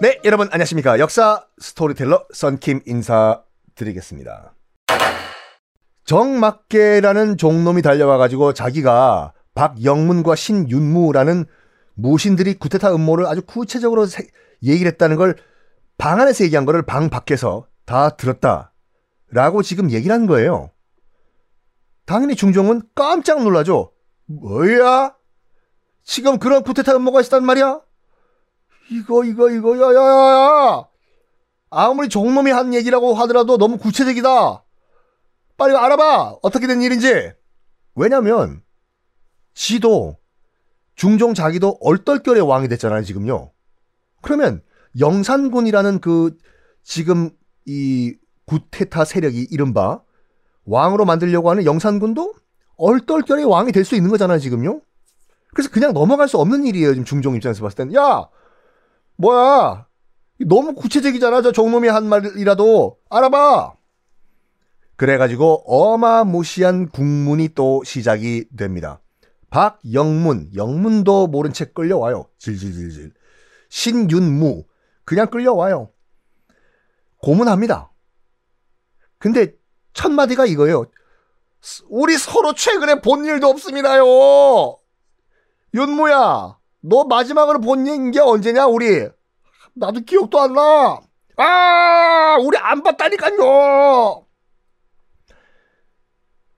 네, 여러분 안녕하십니까. 역사 스토리텔러 썬킴 인사드리겠습니다. 정막계라는 종놈이 달려와가지고 자기가 박영문과 신윤무라는 무신들이 구테타 음모를 아주 구체적으로 세, 얘기를 했다는 걸 방 안에서 얘기한 거를 방 밖에서 다 들었다. 라고 지금 얘기를 한 거예요. 당연히 중종은 깜짝 놀라죠. 뭐야? 지금 그런 구테타 음모가 있었단 말이야? 이거, 이거, 이거, 야, 야, 야, 야! 아무리 종놈이 한 얘기라고 하더라도 너무 구체적이다. 빨리 알아봐. 어떻게 된 일인지. 왜냐면, 지도, 중종 자기도 얼떨결에 왕이 됐잖아요, 지금요. 그러면, 영산군이라는 그, 지금, 이, 구테타 세력이 이른바, 왕으로 만들려고 하는 영산군도 얼떨결에 왕이 될 수 있는 거잖아요, 지금요. 그래서 그냥 넘어갈 수 없는 일이에요, 지금 중종 입장에서 봤을 땐. 야! 뭐야? 너무 구체적이잖아, 저 종놈이 한 말이라도. 알아봐! 그래가지고 어마무시한 국문이 또 시작이 됩니다. 박영문, 영문도 모른 채 끌려와요. 질질질질. 신윤무, 그냥 끌려와요. 고문합니다. 근데 첫 마디가 이거예요. 우리 서로 최근에 본 일도 없습니다요. 윤무야, 너 마지막으로 본 게 언제냐, 우리? 나도 기억도 안 나. 아, 우리 안 봤다니까요.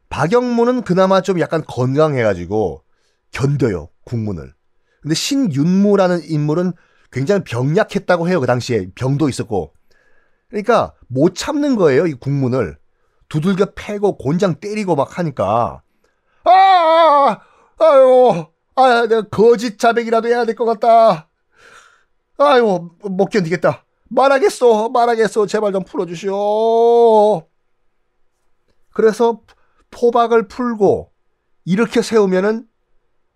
박영문은 그나마 좀 약간 건강해가지고 견뎌요, 국문을. 근데 신윤무라는 인물은 굉장히 병약했다고 해요, 그 당시에. 병도 있었고. 그러니까 못 참는 거예요, 이 국문을. 두들겨 패고 곤장 때리고 막 하니까. 아, 아, 아유, 아, 내가 거짓 자백이라도 해야 될 것 같다. 아유, 못 견디겠다. 말하겠소, 말하겠소. 제발 좀 풀어주시오. 그래서 포박을 풀고 이렇게 세우면은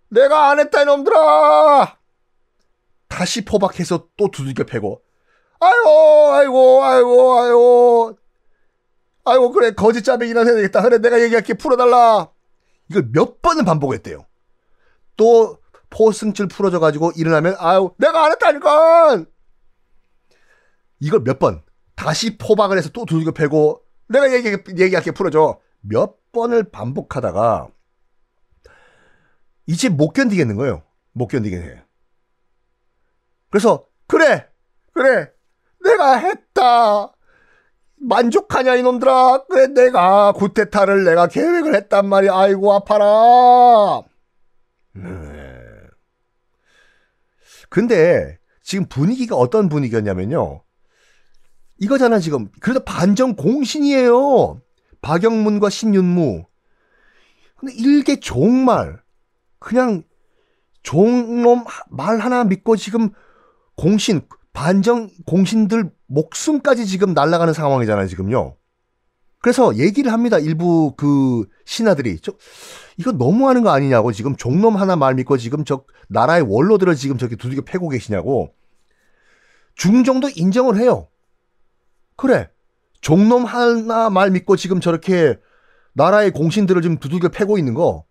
내가 안 했다 이놈들아 다시 포박해서 또 두들겨 패고 아이고 아이고 아이고 아이고 아이고 그래 거짓 짜배기나 해야 되겠다 그래 내가 얘기할게 풀어달라 이걸 몇 번을 반복했대요 또 포승줄 풀어져 가지고 일어나면 아유 내가 안 했다니까 이걸 몇 번 다시 포박을 해서 또 두들겨 패고 내가 얘기, 얘기할게 풀어줘 몇 번을 반복하다가 이제 못 견디겠는 거예요. 못 견디겠네. 그래서 그래 그래 내가 했다. 만족하냐 이놈들아 그래 내가 구테타를 내가 계획을 했단 말이야 아이고 아파라 네. 근데 지금 분위기가 어떤 분위기였냐면요 이거잖아 지금 그래도 반정 공신이에요 박영문과 신윤무. 근데 일개 종말. 그냥 종놈 말 하나 믿고 지금 공신, 반정 공신들 목숨까지 지금 날아가는 상황이잖아요, 지금요. 그래서 얘기를 합니다. 일부 그 신하들이. 저, 이거 너무하는 거 아니냐고. 지금 종놈 하나 말 믿고 지금 저 나라의 원로들을 지금 저기 두들겨 패고 계시냐고. 중정도 인정을 해요. 그래. 종놈 하나 말 믿고 지금 저렇게 나라의 공신들을 지금 두들겨 패고 있는 거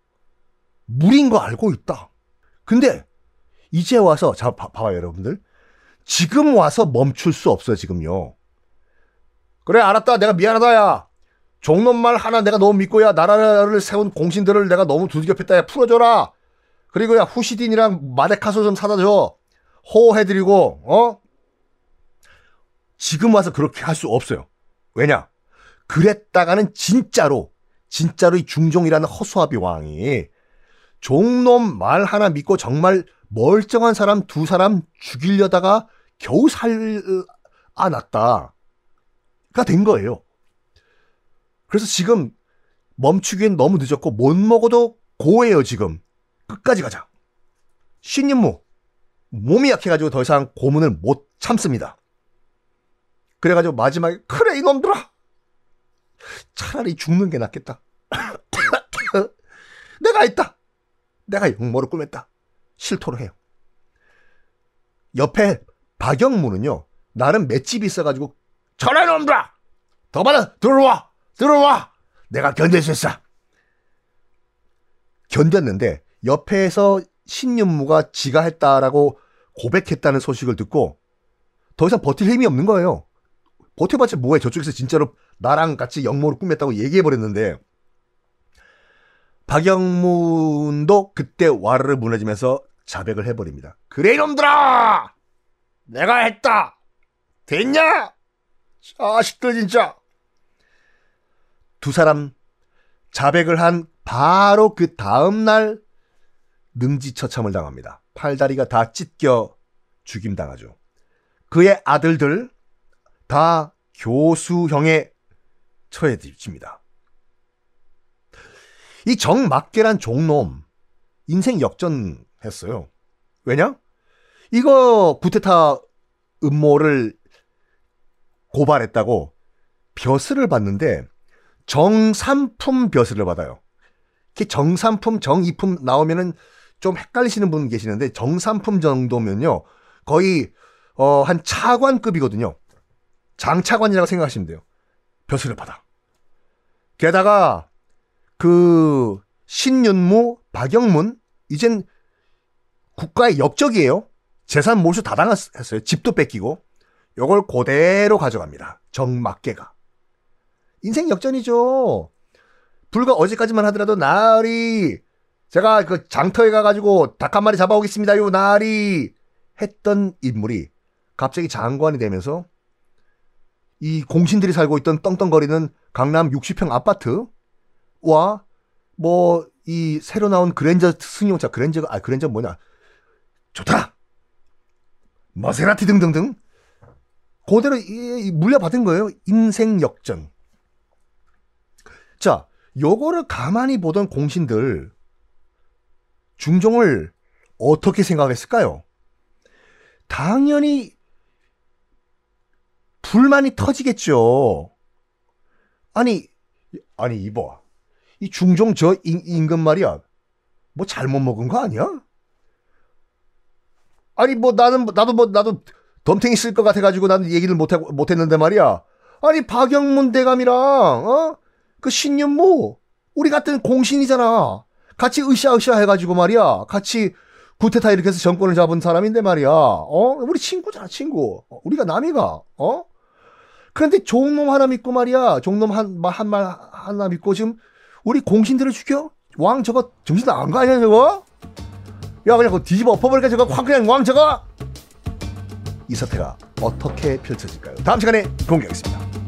무리인 거 알고 있다. 근데 이제 와서 자 봐, 봐요 여러분들. 지금 와서 멈출 수 없어 지금요. 그래 알았다 내가 미안하다 야. 종놈 말 하나 내가 너무 믿고 야 나라를 세운 공신들을 내가 너무 두들겨 팼다 야 풀어줘라. 그리고 야 후시딘이랑 마데카소 좀 사다 줘. 호해드리고 어? 지금 와서 그렇게 할 수 없어요. 왜냐? 그랬다가는 진짜로 진짜로 이 중종이라는 허수아비 왕이 종놈 말 하나 믿고 정말 멀쩡한 사람 두 사람 죽이려다가 겨우 살아났다가 된 거예요. 그래서 지금 멈추기엔 너무 늦었고 못 먹어도 고해요 지금 끝까지 가자. 신임무 몸이 약해가지고 더 이상 고문을 못 참습니다. 그래가지고 마지막에 그래 이놈들아 차라리 죽는 게 낫겠다. 내가 있다. 내가 역모를 꾸몄다. 실토를 해요. 옆에 박영무는요. 나름 맷집이 있어가지고 저래 놈들아 더 받아 들어와 들어와 내가 견딜 수 있어. 견뎠는데 옆에서 신윤무가 지가 했다라고 고백했다는 소식을 듣고 더 이상 버틸 힘이 없는 거예요. 버텨봤자 뭐해. 저쪽에서 진짜로 나랑 같이 역모를 꾸몄다고 얘기해버렸는데, 박영문도 그때 와르르 무너지면서 자백을 해버립니다. 그래, 이놈들아! 내가 했다! 됐냐? 자식들 진짜! 두 사람 자백을 한 바로 그 다음 날 능지처참을 당합니다. 팔다리가 다 찢겨 죽임 당하죠. 그의 아들들 다 교수형에 처해집니다. 이 정막계란 종놈 인생 역전했어요. 왜냐? 이거 구테타 음모를 고발했다고 벼슬을 받는데 정삼품 벼슬을 받아요. 이렇게 정삼품, 정이품 나오면은 좀 헷갈리시는 분 계시는데 정삼품 정도면요 거의 어, 한 차관급이거든요. 장차관이라고 생각하시면 돼요. 벼슬을 받아. 게다가 그 신윤무, 박영문 이젠 국가의 역적이에요. 재산 몰수 다 당했어요. 집도 뺏기고 요걸 그대로 가져갑니다. 정막계가. 인생 역전이죠. 불과 어제까지만 하더라도 나리 제가 그 장터에 가가지고 닭 한 마리 잡아오겠습니다. 요 나리 했던 인물이 갑자기 장관이 되면서 이 공신들이 살고 있던 떵떵거리는 강남 60평 아파트와 뭐 이 새로 나온 그랜저 승용차 그랜저가 아 그랜저 뭐냐. 좋다. 마세라티 등등등. 그대로 이, 이 물려받은 거예요. 인생 역전 자 요거를 가만히 보던 공신들 중종을 어떻게 생각했을까요? 당연히 불만이 터지겠죠. 아니, 아니, 이봐. 이 중종 저 임, 임금 말이야. 뭐 잘못 먹은 거 아니야? 아니, 뭐 나는, 나도 뭐, 나도 덤탱이 쓸 것 같아 가지고 나는 얘기를 못하, 못했는데 말이야. 아니, 박영문 대감이랑, 어? 그 신윤무, 우리 같은 공신이잖아. 같이 으쌰으쌰 해가지고 말이야. 같이 구테타 이렇게 해서 정권을 잡은 사람인데 말이야. 어? 우리 친구잖아, 친구. 우리가 남이가, 어? 그런데 종놈 하나 믿고 말이야. 종놈 한, 한 말 하나 믿고 지금 우리 공신들을 죽여? 왕 저거 정신 나간 거 아니야, 저거? 야, 그냥 그거 뒤집어 엎어버리까 저거 확 그냥 왕 저거! 이 사태가 어떻게 펼쳐질까요? 다음 시간에 공개하겠습니다.